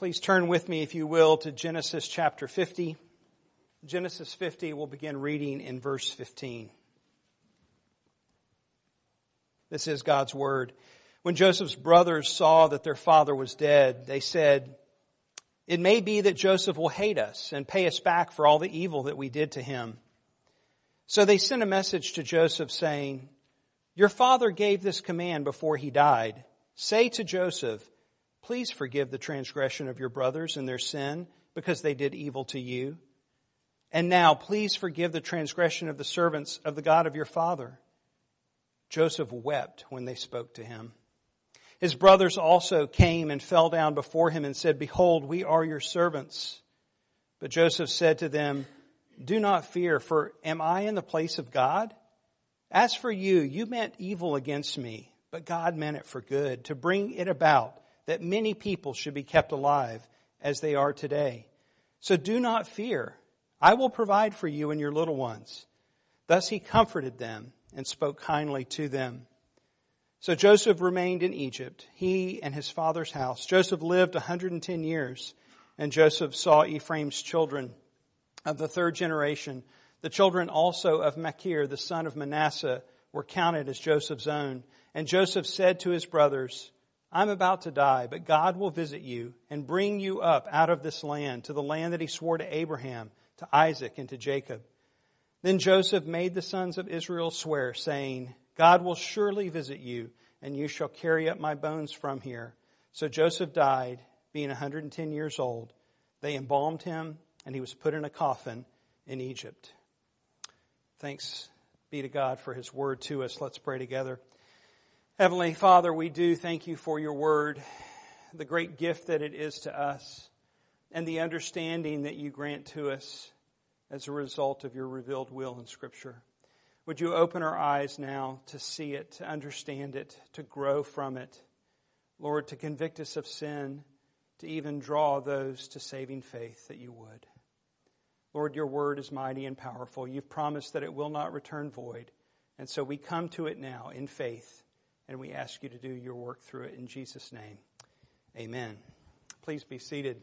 Please turn with me, if you will, to Genesis chapter 50. Genesis 50, we'll begin reading in verse 15. This is God's word. When Joseph's brothers saw that their father was dead, they said, It may be that Joseph will hate us and pay us back for all the evil that we did to him. So they sent a message to Joseph saying, Your father gave this command before he died. Say to Joseph, Please forgive the transgression of your brothers and their sin because they did evil to you. And now please forgive the transgression of the servants of the God of your father. Joseph wept when they spoke to him. His brothers also came and fell down before him and said, Behold, we are your servants. But Joseph said to them, Do not fear, for am I in the place of God? As for you, you meant evil against me, but God meant it for good, to bring it about that many people should be kept alive as they are today. So do not fear. I will provide for you and your little ones. Thus he comforted them and spoke kindly to them. So Joseph remained in Egypt, he and his father's house. Joseph lived 110 years, and Joseph saw Ephraim's children of the third generation. The children also of Machir, the son of Manasseh, were counted as Joseph's own. And Joseph said to his brothers, I'm about to die, but God will visit you and bring you up out of this land to the land that he swore to Abraham, to Isaac, and to Jacob. Then Joseph made the sons of Israel swear, saying, God will surely visit you, and you shall carry up my bones from here. So Joseph died, being 110 years old. They embalmed him, and he was put in a coffin in Egypt. Thanks be to God for his word to us. Let's pray together. Heavenly Father, we do thank you for your word, the great gift that it is to us, and the understanding that you grant to us as a result of your revealed will in Scripture. Would you open our eyes now to see it, to understand it, to grow from it? Lord, to convict us of sin, to even draw those to saving faith that you would. Lord, your word is mighty and powerful. You've promised that it will not return void. And so we come to it now in faith, and we ask you to do your work through it in Jesus' name. Amen. Please be seated.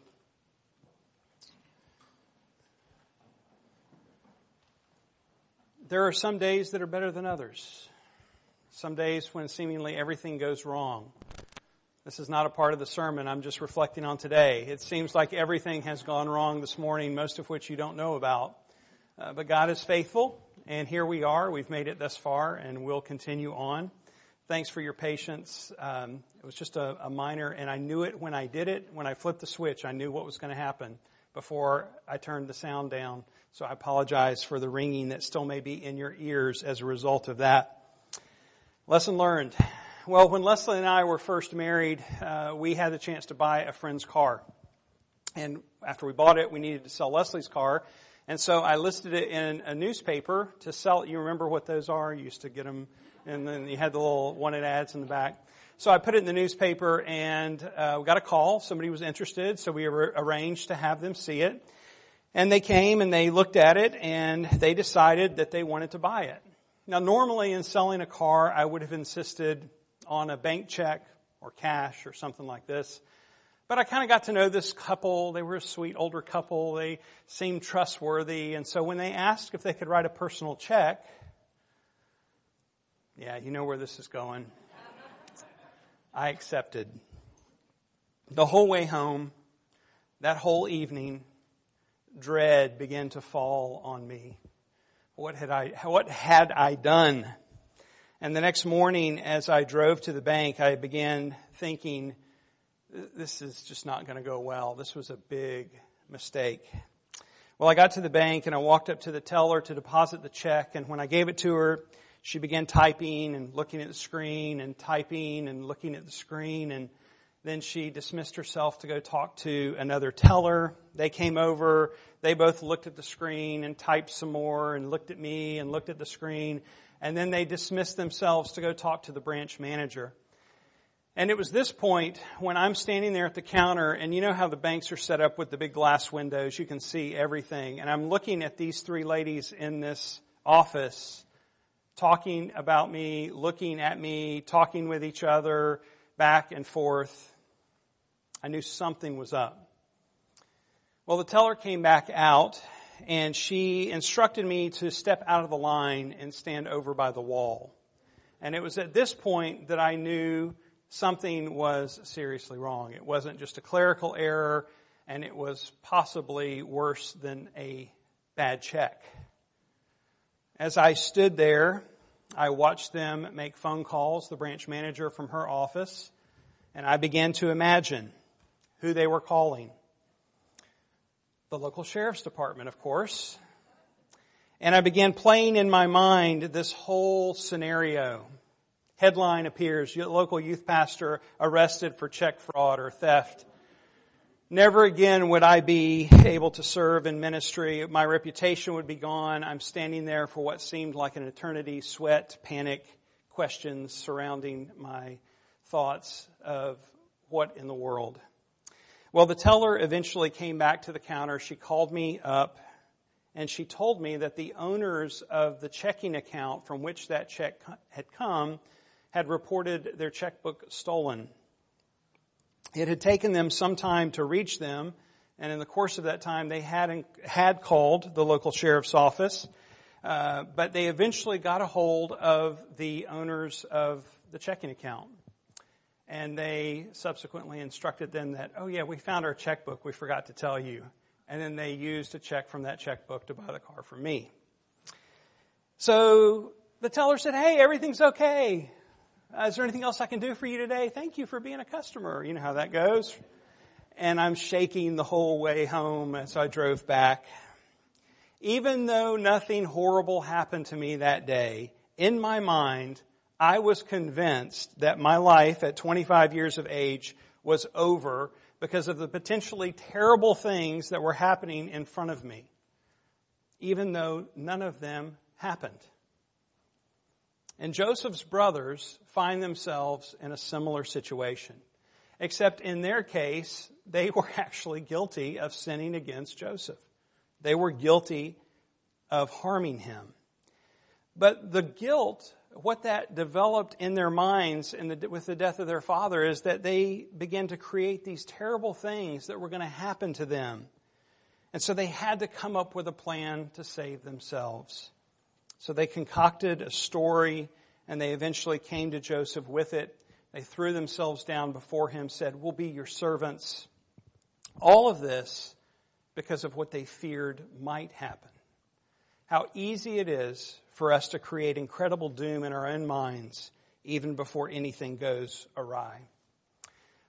There are some days that are better than others. Some days when seemingly everything goes wrong. This is not a part of the sermon. I'm just reflecting on today. It seems like everything has gone wrong this morning, most of which you don't know about. Uh, but God is faithful, and here we are. We've made it thus far, and we'll continue on. Thanks for your patience. Um, it was just a, a minor, and I knew it when I did it. When I flipped the switch, I knew what was going to happen before I turned the sound down. So I apologize for the ringing that still may be in your ears as a result of that. Lesson learned. Well, when Leslie and I were first married, uh, we had the chance to buy a friend's car. And after we bought it, we needed to sell Leslie's car. And so I listed it in a newspaper to sell. You remember what those are? You used to get them, and then you had the little wanted ads in the back. So I put it in the newspaper and uh, we got a call. Somebody was interested, so we arranged to have them see it. And they came and they looked at it and they decided that they wanted to buy it. Now normally in selling a car, I would have insisted on a bank check or cash or something like this. But I kind of got to know this couple. They were a sweet older couple. They seemed trustworthy. And so when they asked if they could write a personal check, yeah, you know where this is going. I accepted. The whole way home, that whole evening, dread began to fall on me. What had I, what had I done? And the next morning, as I drove to the bank, I began thinking, this is just not going to go well. This was a big mistake. Well, I got to the bank and I walked up to the teller to deposit the check. And when I gave it to her, she began typing and looking at the screen and typing and looking at the screen. And then she dismissed herself to go talk to another teller. They came over. They both looked at the screen and typed some more and looked at me and looked at the screen. And then they dismissed themselves to go talk to the branch manager. And it was this point when I'm standing there at the counter and you know how the banks are set up with the big glass windows. You can see everything. And I'm looking at these three ladies in this office talking about me, looking at me, talking with each other back and forth. I knew something was up. Well, the teller came back out and she instructed me to step out of the line and stand over by the wall. And it was at this point that I knew something was seriously wrong. It wasn't just a clerical error, and it was possibly worse than a bad check. As I stood there, I watched them make phone calls, the branch manager from her office, and I began to imagine who they were calling. The local sheriff's department, of course. And I began playing in my mind this whole scenario. Headline appears, local youth pastor arrested for check fraud or theft. Never again would I be able to serve in ministry. My reputation would be gone. I'm standing there for what seemed like an eternity, sweat, panic, questions surrounding my thoughts of what in the world. Well, the teller eventually came back to the counter. She called me up and she told me that the owners of the checking account from which that check had come had reported their checkbook stolen. It had taken them some time to reach them, and in the course of that time, they hadn't had called the local sheriff's office, uh, but they eventually got a hold of the owners of the checking account. And they subsequently instructed them that, oh yeah, we found our checkbook, we forgot to tell you. And then they used a check from that checkbook to buy the car for me. So the teller said, hey, everything's okay. Uh, is there anything else I can do for you today? Thank you for being a customer. You know how that goes. And I'm shaking the whole way home as I drove back. Even though nothing horrible happened to me that day, in my mind, I was convinced that my life at 25 years of age was over because of the potentially terrible things that were happening in front of me, even though none of them happened. And Joseph's brothers find themselves in a similar situation. Except in their case, they were actually guilty of sinning against Joseph. They were guilty of harming him. But the guilt, what that developed in their minds in the, with the death of their father is that they began to create these terrible things that were going to happen to them. And so they had to come up with a plan to save themselves. So they concocted a story and they eventually came to Joseph with it. They threw themselves down before him, said, We'll be your servants. All of this because of what they feared might happen. How easy it is for us to create incredible doom in our own minds even before anything goes awry.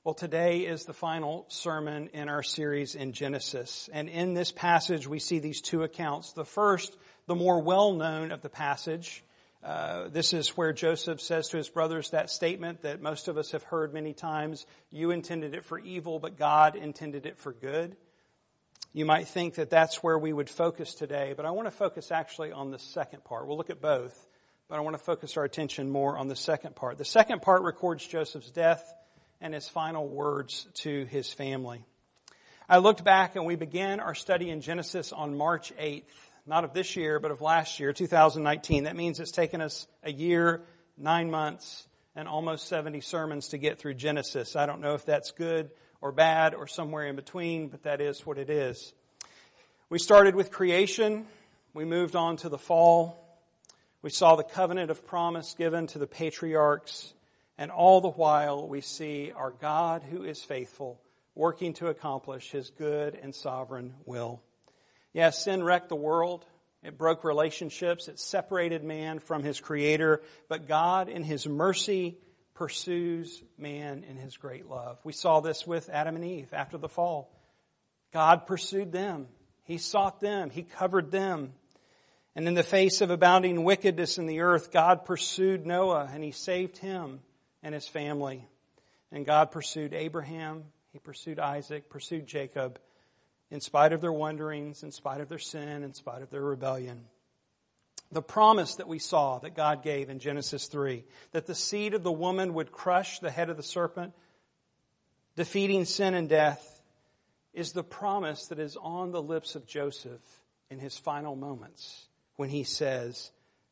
Well, today is the final sermon in our series in Genesis. And in this passage, we see these two accounts. The first, the more well known of the passage. Uh, this is where Joseph says to his brothers that statement that most of us have heard many times you intended it for evil, but God intended it for good. You might think that that's where we would focus today, but I want to focus actually on the second part. We'll look at both, but I want to focus our attention more on the second part. The second part records Joseph's death and his final words to his family. I looked back and we began our study in Genesis on March 8th, not of this year, but of last year, 2019. That means it's taken us a year, nine months, and almost 70 sermons to get through Genesis. I don't know if that's good or bad or somewhere in between, but that is what it is. We started with creation. We moved on to the fall. We saw the covenant of promise given to the patriarchs. And all the while, we see our God who is faithful working to accomplish his good and sovereign will. Yes, sin wrecked the world. It broke relationships. It separated man from his creator. But God, in his mercy, pursues man in his great love. We saw this with Adam and Eve after the fall. God pursued them. He sought them. He covered them. And in the face of abounding wickedness in the earth, God pursued Noah and he saved him and his family. And God pursued Abraham, he pursued Isaac, pursued Jacob, in spite of their wanderings, in spite of their sin, in spite of their rebellion. The promise that we saw that God gave in Genesis 3, that the seed of the woman would crush the head of the serpent, defeating sin and death, is the promise that is on the lips of Joseph in his final moments when he says,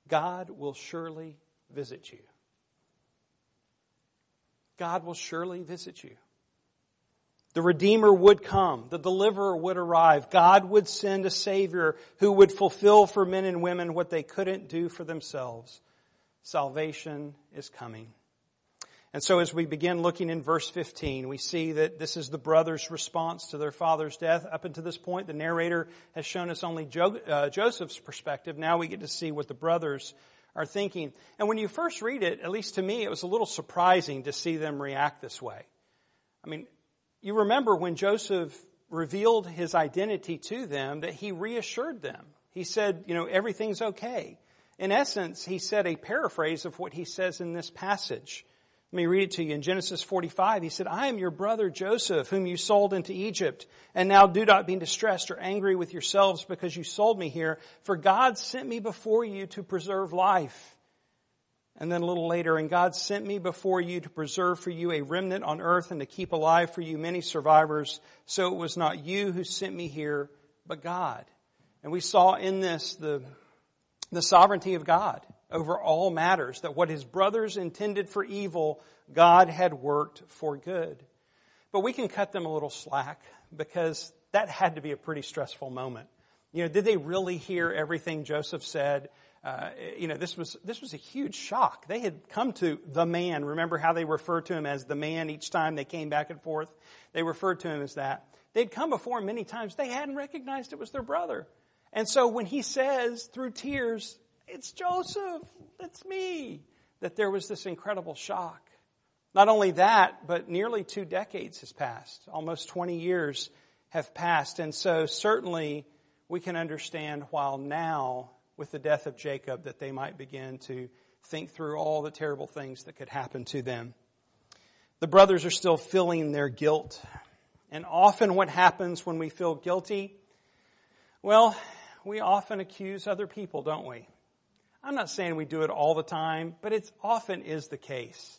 God will surely visit you. God will surely visit you. The Redeemer would come. The Deliverer would arrive. God would send a Savior who would fulfill for men and women what they couldn't do for themselves. Salvation is coming. And so as we begin looking in verse 15, we see that this is the brothers' response to their father's death. Up until this point, the narrator has shown us only jo- uh, Joseph's perspective. Now we get to see what the brothers are thinking. And when you first read it, at least to me, it was a little surprising to see them react this way. I mean, you remember when Joseph revealed his identity to them that he reassured them. He said, you know, everything's okay. In essence, he said a paraphrase of what he says in this passage. Let me read it to you. In Genesis 45, he said, I am your brother Joseph, whom you sold into Egypt. And now do not be distressed or angry with yourselves because you sold me here, for God sent me before you to preserve life. And then a little later, and God sent me before you to preserve for you a remnant on earth and to keep alive for you many survivors. So it was not you who sent me here, but God. And we saw in this the, the sovereignty of God over all matters, that what his brothers intended for evil, God had worked for good. But we can cut them a little slack because that had to be a pretty stressful moment. You know, did they really hear everything Joseph said? Uh, you know, this was this was a huge shock. They had come to the man. Remember how they referred to him as the man each time they came back and forth. They referred to him as that. They'd come before him many times. They hadn't recognized it was their brother. And so when he says through tears, "It's Joseph, it's me," that there was this incredible shock. Not only that, but nearly two decades has passed. Almost 20 years have passed. And so certainly we can understand while now with the death of Jacob that they might begin to think through all the terrible things that could happen to them. The brothers are still feeling their guilt. And often what happens when we feel guilty? Well, we often accuse other people, don't we? I'm not saying we do it all the time, but it often is the case.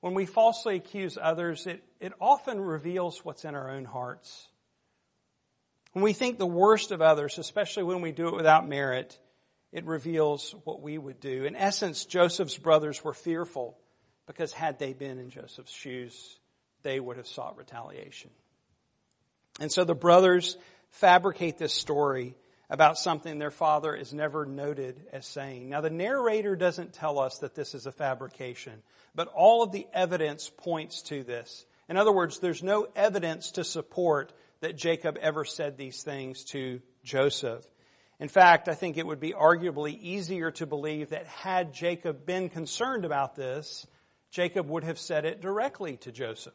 When we falsely accuse others, it, it often reveals what's in our own hearts. When we think the worst of others, especially when we do it without merit, it reveals what we would do. In essence, Joseph's brothers were fearful because had they been in Joseph's shoes, they would have sought retaliation. And so the brothers fabricate this story about something their father is never noted as saying. Now the narrator doesn't tell us that this is a fabrication, but all of the evidence points to this. In other words, there's no evidence to support that Jacob ever said these things to Joseph. In fact, I think it would be arguably easier to believe that had Jacob been concerned about this, Jacob would have said it directly to Joseph.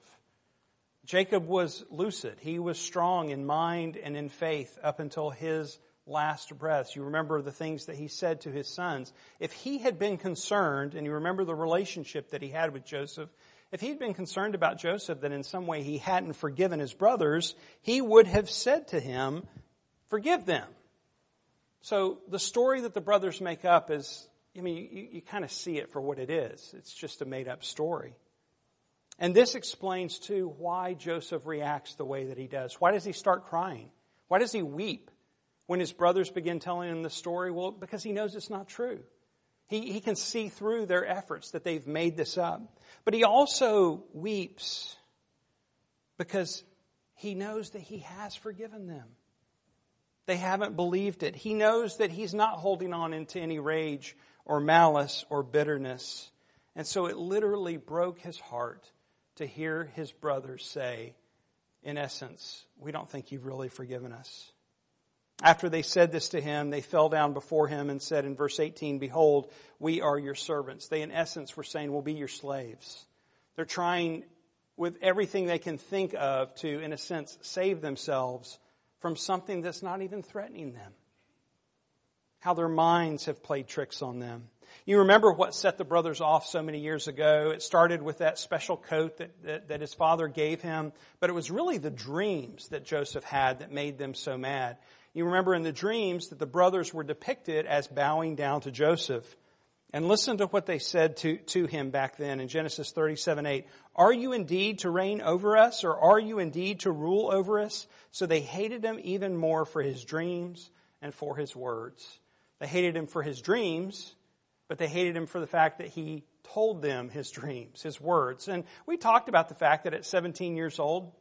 Jacob was lucid. He was strong in mind and in faith up until his last breath. You remember the things that he said to his sons. If he had been concerned, and you remember the relationship that he had with Joseph, if he'd been concerned about Joseph that in some way he hadn't forgiven his brothers, he would have said to him, forgive them. So the story that the brothers make up is, I mean, you, you kind of see it for what it is. It's just a made up story. And this explains too why Joseph reacts the way that he does. Why does he start crying? Why does he weep when his brothers begin telling him the story? Well, because he knows it's not true. He, he can see through their efforts that they've made this up. But he also weeps because he knows that he has forgiven them. They haven't believed it. He knows that he's not holding on into any rage or malice or bitterness. And so it literally broke his heart to hear his brothers say, in essence, we don't think you've really forgiven us. After they said this to him, they fell down before him and said in verse 18, Behold, we are your servants. They, in essence, were saying, We'll be your slaves. They're trying with everything they can think of to, in a sense, save themselves from something that's not even threatening them. How their minds have played tricks on them. You remember what set the brothers off so many years ago. It started with that special coat that, that, that, his father gave him, but it was really the dreams that Joseph had that made them so mad. You remember in the dreams that the brothers were depicted as bowing down to Joseph. And listen to what they said to, to him back then in Genesis 37, 8. Are you indeed to reign over us or are you indeed to rule over us? So they hated him even more for his dreams and for his words. They hated him for his dreams, but they hated him for the fact that he told them his dreams, his words. And we talked about the fact that at 17 years old,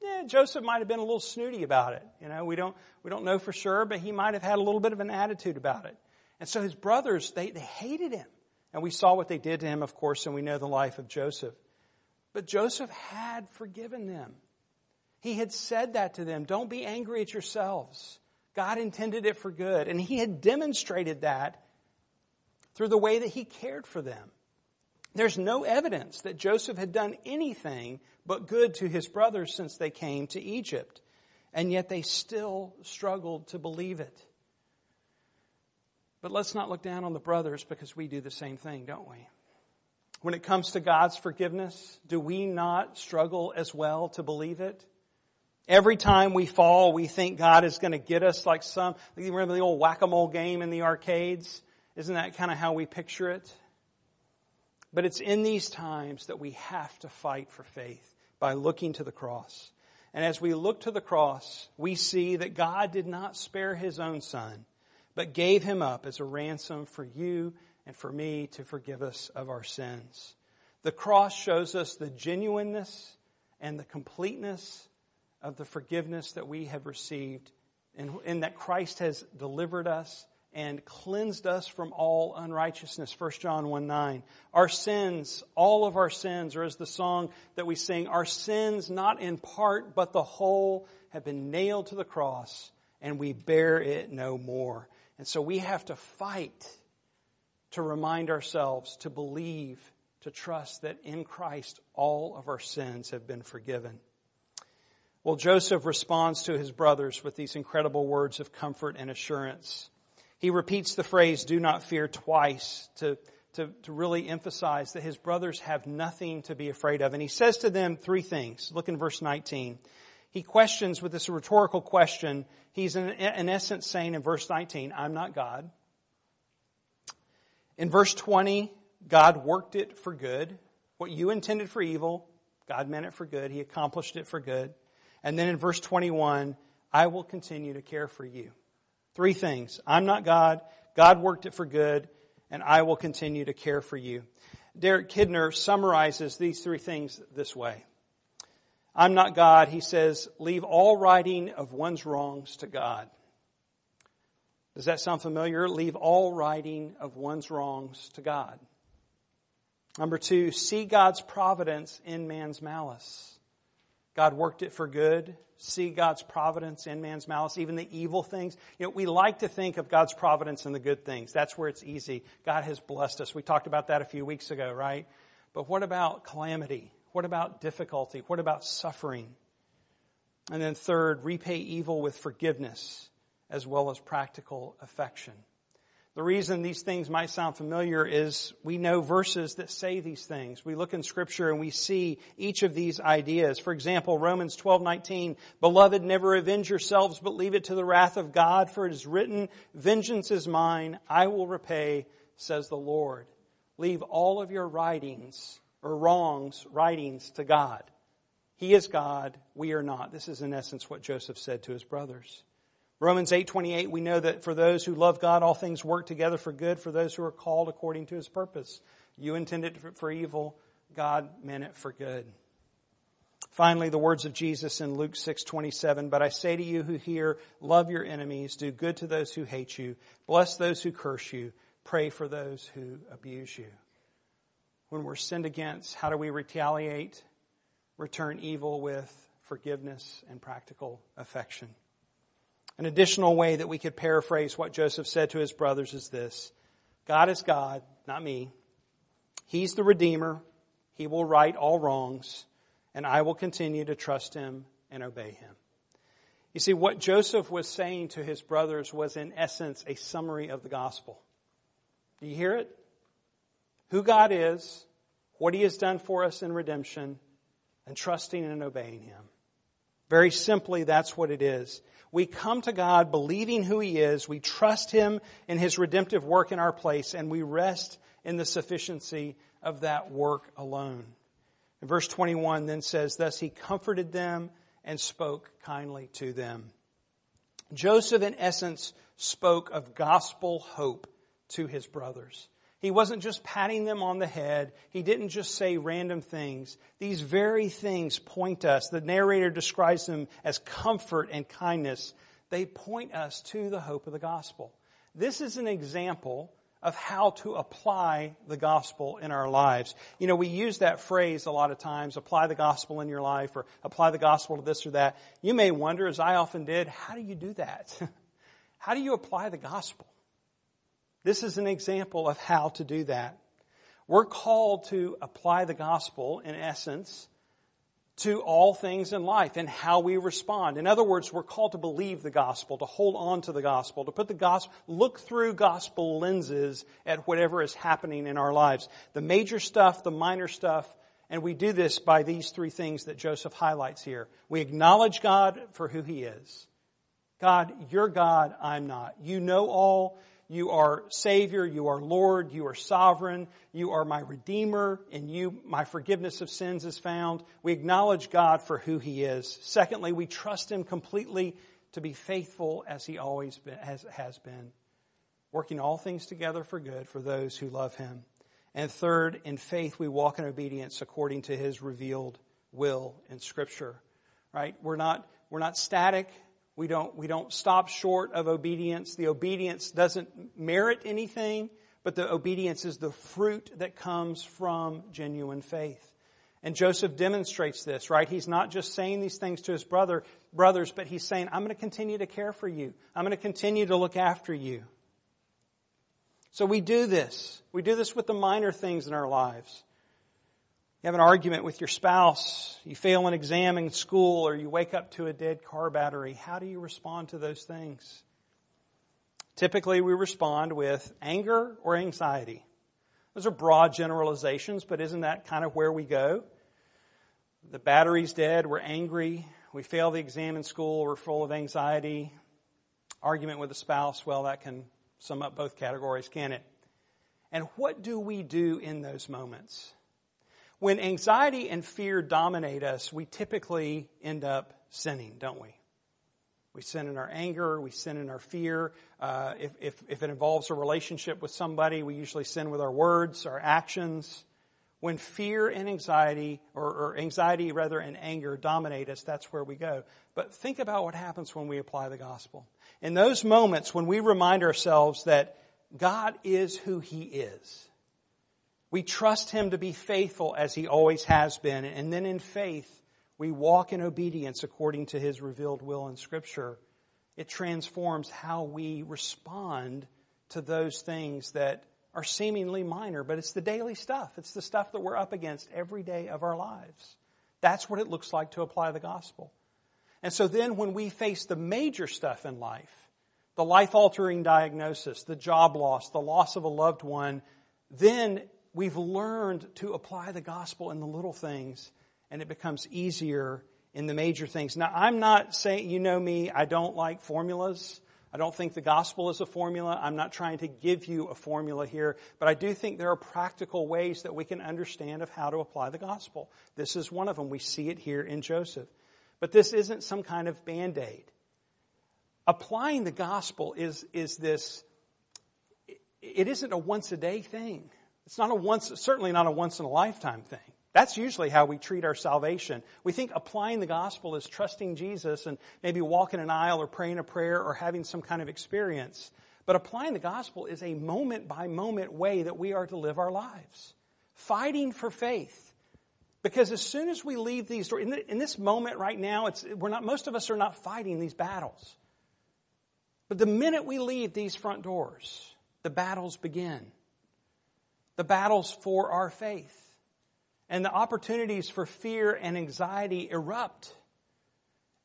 yeah, Joseph might have been a little snooty about it. You know, we don't, we don't know for sure, but he might have had a little bit of an attitude about it. And so his brothers, they, they hated him. And we saw what they did to him, of course, and we know the life of Joseph. But Joseph had forgiven them. He had said that to them. Don't be angry at yourselves. God intended it for good. And he had demonstrated that through the way that he cared for them. There's no evidence that Joseph had done anything but good to his brothers since they came to Egypt. And yet they still struggled to believe it. But let's not look down on the brothers because we do the same thing, don't we? When it comes to God's forgiveness, do we not struggle as well to believe it? Every time we fall, we think God is going to get us like some, remember the old whack-a-mole game in the arcades? Isn't that kind of how we picture it? But it's in these times that we have to fight for faith by looking to the cross. And as we look to the cross, we see that God did not spare his own son, but gave him up as a ransom for you and for me to forgive us of our sins. The cross shows us the genuineness and the completeness of the forgiveness that we have received and, and that Christ has delivered us and cleansed us from all unrighteousness. 1 John 1 9. Our sins, all of our sins, or as the song that we sing, our sins, not in part, but the whole, have been nailed to the cross, and we bear it no more. And so we have to fight to remind ourselves, to believe, to trust that in Christ all of our sins have been forgiven. Well, Joseph responds to his brothers with these incredible words of comfort and assurance. He repeats the phrase, do not fear twice to, to, to really emphasize that his brothers have nothing to be afraid of. And he says to them three things. Look in verse 19. He questions with this rhetorical question. He's in, in essence saying in verse 19, I'm not God. In verse 20, God worked it for good. What you intended for evil, God meant it for good. He accomplished it for good. And then in verse 21, I will continue to care for you. Three things. I'm not God. God worked it for good, and I will continue to care for you. Derek Kidner summarizes these three things this way. I'm not God. He says, leave all righting of one's wrongs to God. Does that sound familiar? Leave all righting of one's wrongs to God. Number two, see God's providence in man's malice. God worked it for good see God's providence in man's malice, even the evil things. You know, we like to think of God's providence in the good things. That's where it's easy. God has blessed us. We talked about that a few weeks ago, right? But what about calamity? What about difficulty? What about suffering? And then third, repay evil with forgiveness as well as practical affection. The reason these things might sound familiar is we know verses that say these things. We look in scripture and we see each of these ideas. For example, Romans 12:19, "Beloved, never avenge yourselves, but leave it to the wrath of God, for it is written, vengeance is mine, I will repay, says the Lord." Leave all of your rightings or wrongs, rightings to God. He is God, we are not. This is in essence what Joseph said to his brothers. Romans 8:28 we know that for those who love God all things work together for good for those who are called according to his purpose. You intended it for evil, God meant it for good. Finally, the words of Jesus in Luke 6:27, "But I say to you who hear, love your enemies, do good to those who hate you, bless those who curse you, pray for those who abuse you." When we're sinned against, how do we retaliate? Return evil with forgiveness and practical affection. An additional way that we could paraphrase what Joseph said to his brothers is this God is God, not me. He's the Redeemer. He will right all wrongs, and I will continue to trust him and obey him. You see, what Joseph was saying to his brothers was, in essence, a summary of the gospel. Do you hear it? Who God is, what he has done for us in redemption, and trusting and obeying him. Very simply, that's what it is we come to God believing who He is, we trust Him in His redemptive work in our place, and we rest in the sufficiency of that work alone. And verse 21 then says, Thus He comforted them and spoke kindly to them. Joseph, in essence, spoke of gospel hope to his brothers. He wasn't just patting them on the head. He didn't just say random things. These very things point us. The narrator describes them as comfort and kindness. They point us to the hope of the gospel. This is an example of how to apply the gospel in our lives. You know, we use that phrase a lot of times, apply the gospel in your life or apply the gospel to this or that. You may wonder, as I often did, how do you do that? how do you apply the gospel? This is an example of how to do that. We're called to apply the gospel, in essence, to all things in life and how we respond. In other words, we're called to believe the gospel, to hold on to the gospel, to put the gospel, look through gospel lenses at whatever is happening in our lives. The major stuff, the minor stuff, and we do this by these three things that Joseph highlights here. We acknowledge God for who He is. God, you're God, I'm not. You know all. You are Savior. You are Lord. You are sovereign. You are my Redeemer. In you, my forgiveness of sins is found. We acknowledge God for who He is. Secondly, we trust Him completely to be faithful as He always been, has, has been, working all things together for good for those who love Him. And third, in faith, we walk in obedience according to His revealed will in Scripture. Right? We're not, we're not static. We don't, we don't stop short of obedience. The obedience doesn't merit anything, but the obedience is the fruit that comes from genuine faith. And Joseph demonstrates this, right? He's not just saying these things to his brother, brothers, but he's saying, I'm going to continue to care for you. I'm going to continue to look after you. So we do this. We do this with the minor things in our lives. You have an argument with your spouse, you fail an exam in school, or you wake up to a dead car battery. How do you respond to those things? Typically, we respond with anger or anxiety. Those are broad generalizations, but isn't that kind of where we go? The battery's dead, we're angry. We fail the exam in school, we're full of anxiety. Argument with a spouse, well, that can sum up both categories, can it? And what do we do in those moments? When anxiety and fear dominate us, we typically end up sinning, don't we? We sin in our anger, we sin in our fear. Uh, if, if, if it involves a relationship with somebody, we usually sin with our words, our actions. When fear and anxiety, or, or anxiety rather and anger dominate us, that's where we go. But think about what happens when we apply the gospel. In those moments when we remind ourselves that God is who He is, we trust Him to be faithful as He always has been. And then in faith, we walk in obedience according to His revealed will in Scripture. It transforms how we respond to those things that are seemingly minor, but it's the daily stuff. It's the stuff that we're up against every day of our lives. That's what it looks like to apply the gospel. And so then when we face the major stuff in life, the life altering diagnosis, the job loss, the loss of a loved one, then we've learned to apply the gospel in the little things, and it becomes easier in the major things. Now, I'm not saying, you know me, I don't like formulas. I don't think the gospel is a formula. I'm not trying to give you a formula here, but I do think there are practical ways that we can understand of how to apply the gospel. This is one of them. We see it here in Joseph. But this isn't some kind of band-aid. Applying the gospel is, is this, it isn't a once a day thing. It's not a once, certainly not a once in a lifetime thing. That's usually how we treat our salvation. We think applying the gospel is trusting Jesus and maybe walking an aisle or praying a prayer or having some kind of experience. But applying the gospel is a moment by moment way that we are to live our lives. Fighting for faith. Because as soon as we leave these doors, in this moment right now, it's, we're not, most of us are not fighting these battles. But the minute we leave these front doors, the battles begin the battles for our faith. And the opportunities for fear and anxiety erupt.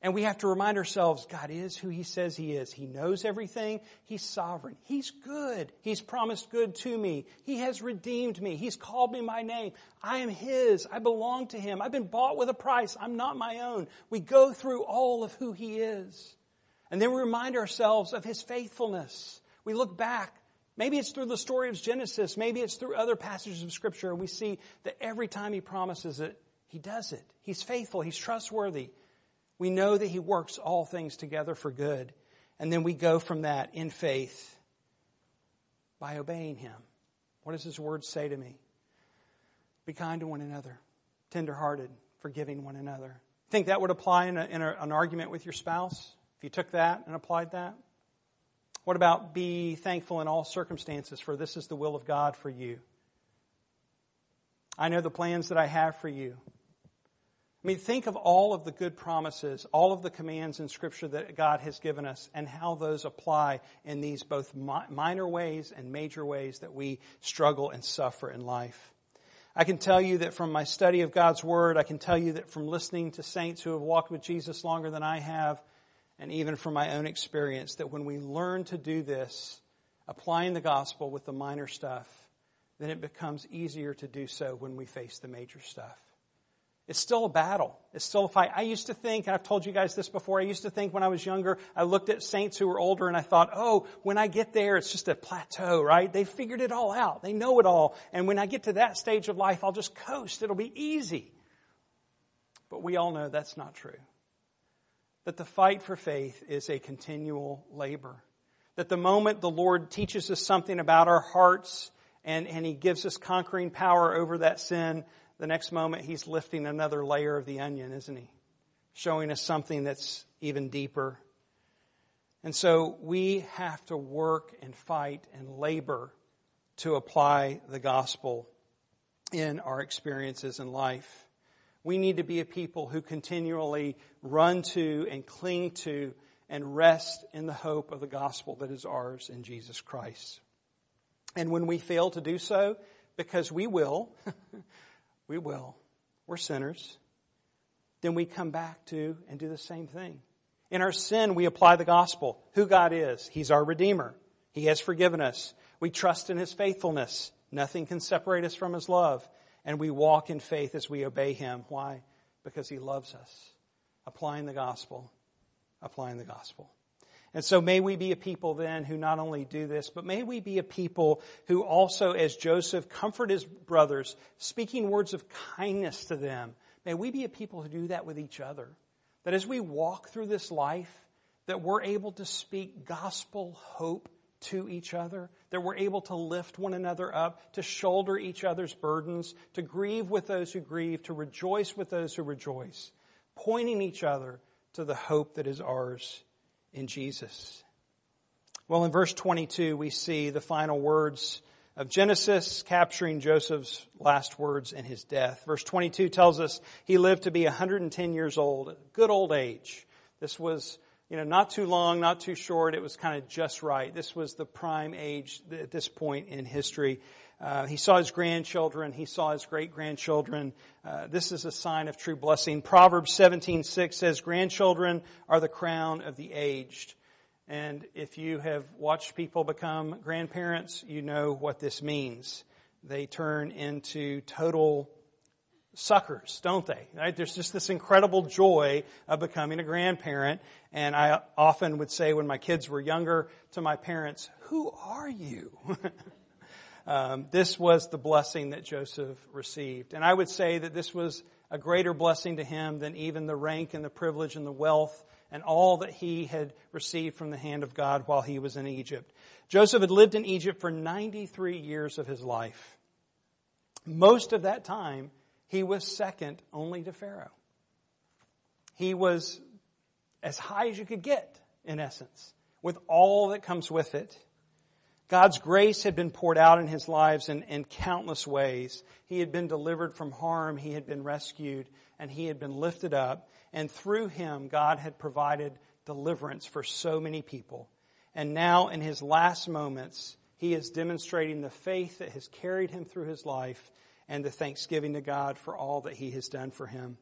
And we have to remind ourselves God is who He says He is. He knows everything. He's sovereign. He's good. He's promised good to me. He has redeemed me. He's called me by name. I am His. I belong to Him. I've been bought with a price. I'm not my own. We go through all of who He is. And then we remind ourselves of His faithfulness. We look back Maybe it's through the story of Genesis. Maybe it's through other passages of Scripture. We see that every time He promises it, He does it. He's faithful. He's trustworthy. We know that He works all things together for good. And then we go from that in faith by obeying Him, What does His Word say to me? Be kind to one another, tenderhearted, forgiving one another. Think that would apply in, a, in a, an argument with your spouse? If you took that and applied that? What about be thankful in all circumstances, for this is the will of God for you? I know the plans that I have for you. I mean, think of all of the good promises, all of the commands in Scripture that God has given us, and how those apply in these both minor ways and major ways that we struggle and suffer in life. I can tell you that from my study of God's Word, I can tell you that from listening to saints who have walked with Jesus longer than I have, and even from my own experience, that when we learn to do this, applying the gospel with the minor stuff, then it becomes easier to do so when we face the major stuff. It's still a battle. It's still a fight. I used to think, and I've told you guys this before, I used to think when I was younger, I looked at saints who were older and I thought, oh, when I get there, it's just a plateau, right? They figured it all out. They know it all. And when I get to that stage of life, I'll just coast. It'll be easy. But we all know that's not true. That the fight for faith is a continual labor. That the moment the Lord teaches us something about our hearts and, and He gives us conquering power over that sin, the next moment he's lifting another layer of the onion, isn't he? Showing us something that's even deeper. And so we have to work and fight and labor to apply the gospel in our experiences in life. We need to be a people who continually run to and cling to and rest in the hope of the gospel that is ours in Jesus Christ. And when we fail to do so, because we will, We will. We're sinners. Then we come back to and do the same thing. In our sin, we apply the gospel. Who God is. He's our Redeemer. He has forgiven us. We trust in His faithfulness. Nothing can separate us from His love. And we walk in faith as we obey Him. Why? Because He loves us. Applying the gospel. Applying the gospel. And so may we be a people then who not only do this, but may we be a people who also, as Joseph, comfort his brothers, speaking words of kindness to them. May we be a people who do that with each other. That as we walk through this life, that we're able to speak gospel hope to each other, that we're able to lift one another up, to shoulder each other's burdens, to grieve with those who grieve, to rejoice with those who rejoice, pointing each other to the hope that is ours in Jesus. Well, in verse 22, we see the final words of Genesis capturing Joseph's last words in his death. Verse 22 tells us he lived to be 110 years old, good old age. This was, you know, not too long, not too short. It was kind of just right. This was the prime age at this point in history. Uh, he saw his grandchildren. He saw his great grandchildren. Uh, this is a sign of true blessing. Proverbs 17:6 says, "Grandchildren are the crown of the aged." And if you have watched people become grandparents, you know what this means. They turn into total suckers, don't they? Right? There's just this incredible joy of becoming a grandparent. And I often would say when my kids were younger to my parents, who are you? Um, this was the blessing that Joseph received. And I would say that this was a greater blessing to him than even the rank and the privilege and the wealth and all that he had received from the hand of God while he was in Egypt. Joseph had lived in Egypt for 93 years of his life. Most of that time, he was second only to Pharaoh. He was as high as you could get, in essence, with all that comes with it. God's grace had been poured out in his lives in, in countless ways. He had been delivered from harm, he had been rescued, and he had been lifted up. And through him, God had provided deliverance for so many people. And now, in his last moments, he is demonstrating the faith that has carried him through his life and the thanksgiving to God for all that he has done for him.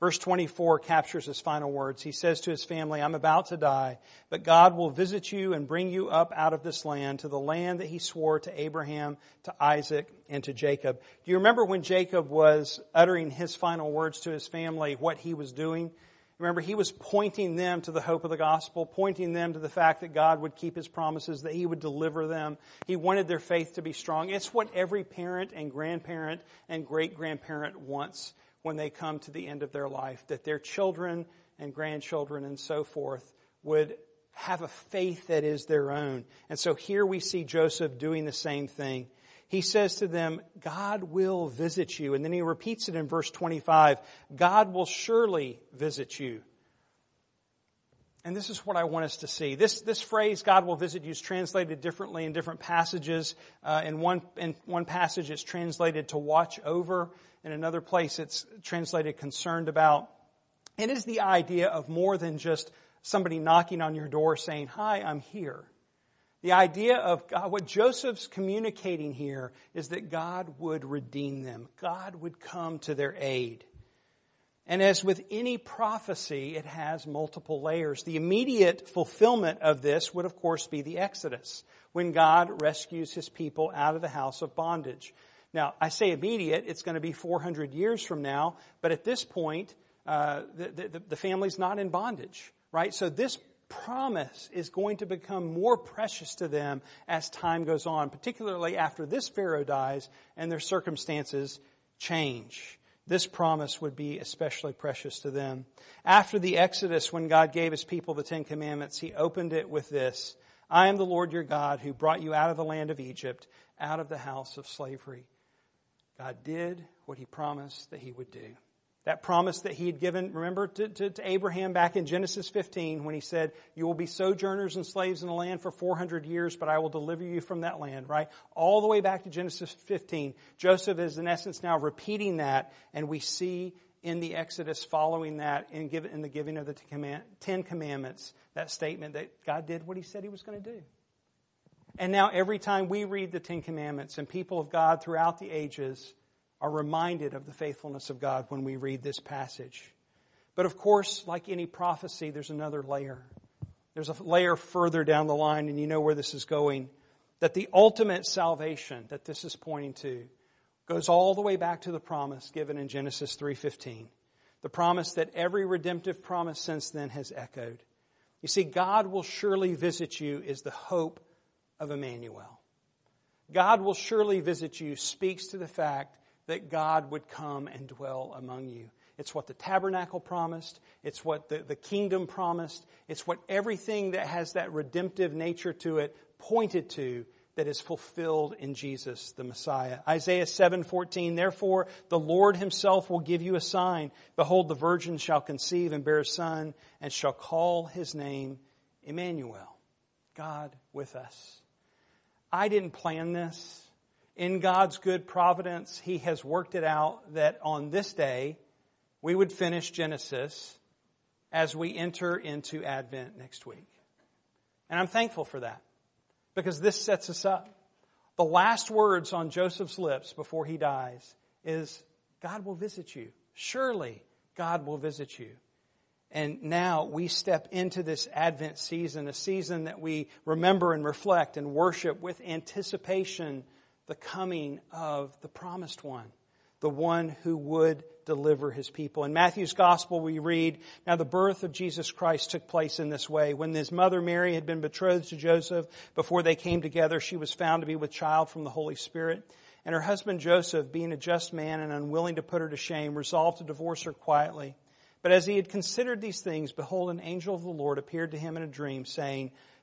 Verse 24 captures his final words. He says to his family, I'm about to die, but God will visit you and bring you up out of this land to the land that he swore to Abraham, to Isaac, and to Jacob. Do you remember when Jacob was uttering his final words to his family, what he was doing? Remember, he was pointing them to the hope of the gospel, pointing them to the fact that God would keep his promises, that he would deliver them. He wanted their faith to be strong. It's what every parent and grandparent and great grandparent wants when they come to the end of their life, that their children and grandchildren and so forth would have a faith that is their own. And so here we see Joseph doing the same thing. He says to them, God will visit you. And then he repeats it in verse 25, God will surely visit you. And this is what I want us to see. This, this phrase, God will visit you, is translated differently in different passages. Uh, in, one, in one passage, it's translated to watch over. In another place, it's translated concerned about. It is the idea of more than just somebody knocking on your door saying, Hi, I'm here. The idea of God, what Joseph's communicating here is that God would redeem them. God would come to their aid. And as with any prophecy, it has multiple layers. The immediate fulfillment of this would, of course, be the Exodus, when God rescues his people out of the house of bondage. Now, I say immediate, it's going to be 400 years from now, but at this point, uh, the, the, the family's not in bondage, right? So this promise is going to become more precious to them as time goes on, particularly after this Pharaoh dies and their circumstances change. This promise would be especially precious to them. After the Exodus, when God gave his people the Ten Commandments, he opened it with this I am the Lord your God who brought you out of the land of Egypt, out of the house of slavery. God did what he promised that he would do. That promise that he had given, remember, to, to, to, Abraham back in Genesis 15 when he said, You will be sojourners and slaves in the land for 400 years, but I will deliver you from that land, right? All the way back to Genesis 15. Joseph is in essence now repeating that, and we see in the Exodus following that in, give, in the giving of the Ten Commandments, that statement that God did what he said he was going to do. And now every time we read the Ten Commandments and people of God throughout the ages, are reminded of the faithfulness of God when we read this passage. But of course, like any prophecy, there's another layer. There's a layer further down the line, and you know where this is going. That the ultimate salvation that this is pointing to goes all the way back to the promise given in Genesis 3:15. The promise that every redemptive promise since then has echoed. You see, God will surely visit you is the hope of Emmanuel. God will surely visit you speaks to the fact that God would come and dwell among you. It's what the tabernacle promised. It's what the, the kingdom promised. It's what everything that has that redemptive nature to it pointed to that is fulfilled in Jesus the Messiah. Isaiah 7:14 Therefore the Lord himself will give you a sign behold the virgin shall conceive and bear a son and shall call his name Emmanuel God with us. I didn't plan this in God's good providence, He has worked it out that on this day, we would finish Genesis as we enter into Advent next week. And I'm thankful for that because this sets us up. The last words on Joseph's lips before he dies is, God will visit you. Surely God will visit you. And now we step into this Advent season, a season that we remember and reflect and worship with anticipation the coming of the promised one, the one who would deliver his people. In Matthew's gospel, we read, Now the birth of Jesus Christ took place in this way. When his mother Mary had been betrothed to Joseph, before they came together, she was found to be with child from the Holy Spirit. And her husband Joseph, being a just man and unwilling to put her to shame, resolved to divorce her quietly. But as he had considered these things, behold, an angel of the Lord appeared to him in a dream, saying,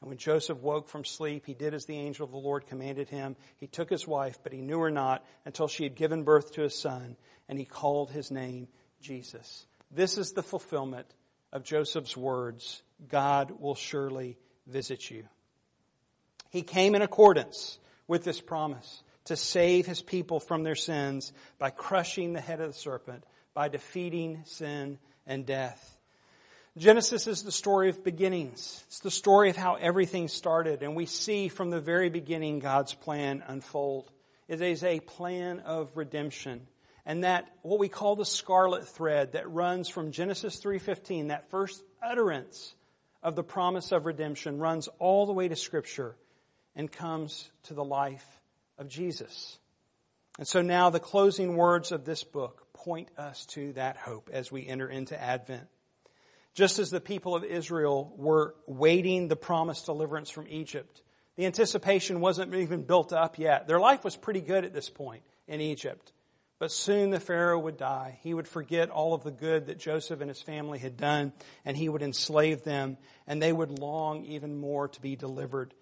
And when Joseph woke from sleep, he did as the angel of the Lord commanded him. He took his wife, but he knew her not until she had given birth to a son and he called his name Jesus. This is the fulfillment of Joseph's words God will surely visit you. He came in accordance with this promise to save his people from their sins by crushing the head of the serpent, by defeating sin and death. Genesis is the story of beginnings. It's the story of how everything started, and we see from the very beginning God's plan unfold. It is a plan of redemption and that what we call the scarlet thread that runs from Genesis 3:15 that first utterance of the promise of redemption runs all the way to scripture and comes to the life of Jesus. And so now the closing words of this book point us to that hope as we enter into Advent. Just as the people of Israel were waiting the promised deliverance from Egypt, the anticipation wasn't even built up yet. Their life was pretty good at this point in Egypt. But soon the Pharaoh would die. He would forget all of the good that Joseph and his family had done, and he would enslave them, and they would long even more to be delivered.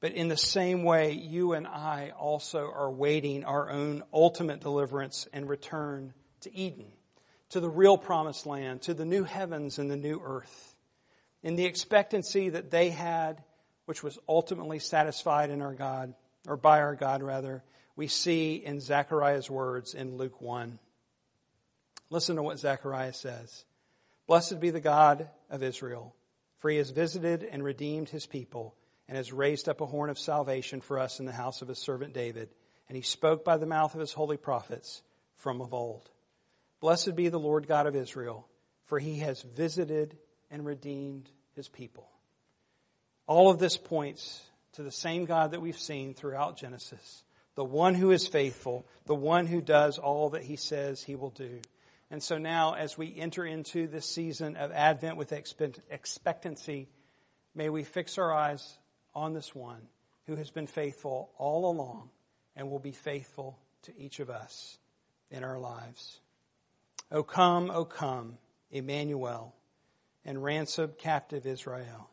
But in the same way, you and I also are waiting our own ultimate deliverance and return to Eden to the real promised land, to the new heavens and the new earth. In the expectancy that they had, which was ultimately satisfied in our God, or by our God rather, we see in Zechariah's words in Luke 1. Listen to what Zechariah says. Blessed be the God of Israel, for he has visited and redeemed his people and has raised up a horn of salvation for us in the house of his servant David. And he spoke by the mouth of his holy prophets from of old. Blessed be the Lord God of Israel, for he has visited and redeemed his people. All of this points to the same God that we've seen throughout Genesis, the one who is faithful, the one who does all that he says he will do. And so now, as we enter into this season of Advent with expectancy, may we fix our eyes on this one who has been faithful all along and will be faithful to each of us in our lives. O come, O come, Emmanuel, and ransom captive Israel,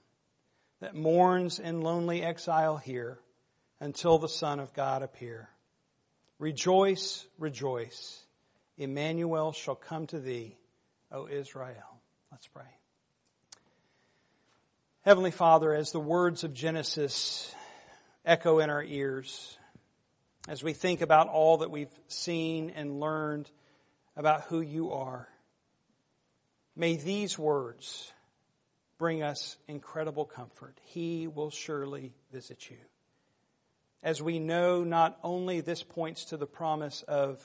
that mourns in lonely exile here until the Son of God appear. Rejoice, rejoice. Emmanuel shall come to thee, O Israel. Let's pray. Heavenly Father, as the words of Genesis echo in our ears, as we think about all that we've seen and learned about who you are. May these words bring us incredible comfort. He will surely visit you. As we know, not only this points to the promise of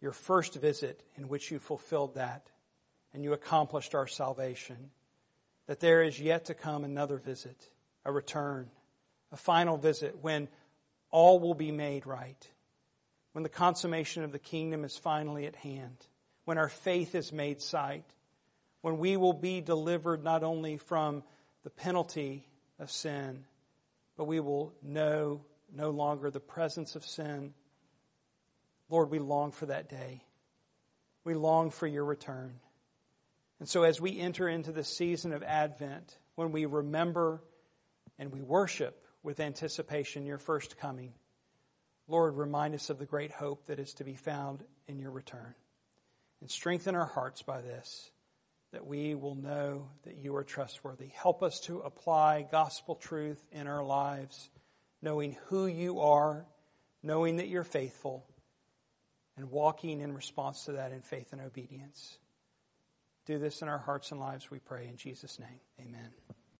your first visit in which you fulfilled that and you accomplished our salvation, that there is yet to come another visit, a return, a final visit when all will be made right when the consummation of the kingdom is finally at hand, when our faith is made sight, when we will be delivered not only from the penalty of sin, but we will know no longer the presence of sin. Lord, we long for that day. We long for your return. And so as we enter into the season of Advent, when we remember and we worship with anticipation your first coming, Lord, remind us of the great hope that is to be found in your return. And strengthen our hearts by this, that we will know that you are trustworthy. Help us to apply gospel truth in our lives, knowing who you are, knowing that you're faithful, and walking in response to that in faith and obedience. Do this in our hearts and lives, we pray. In Jesus' name, amen.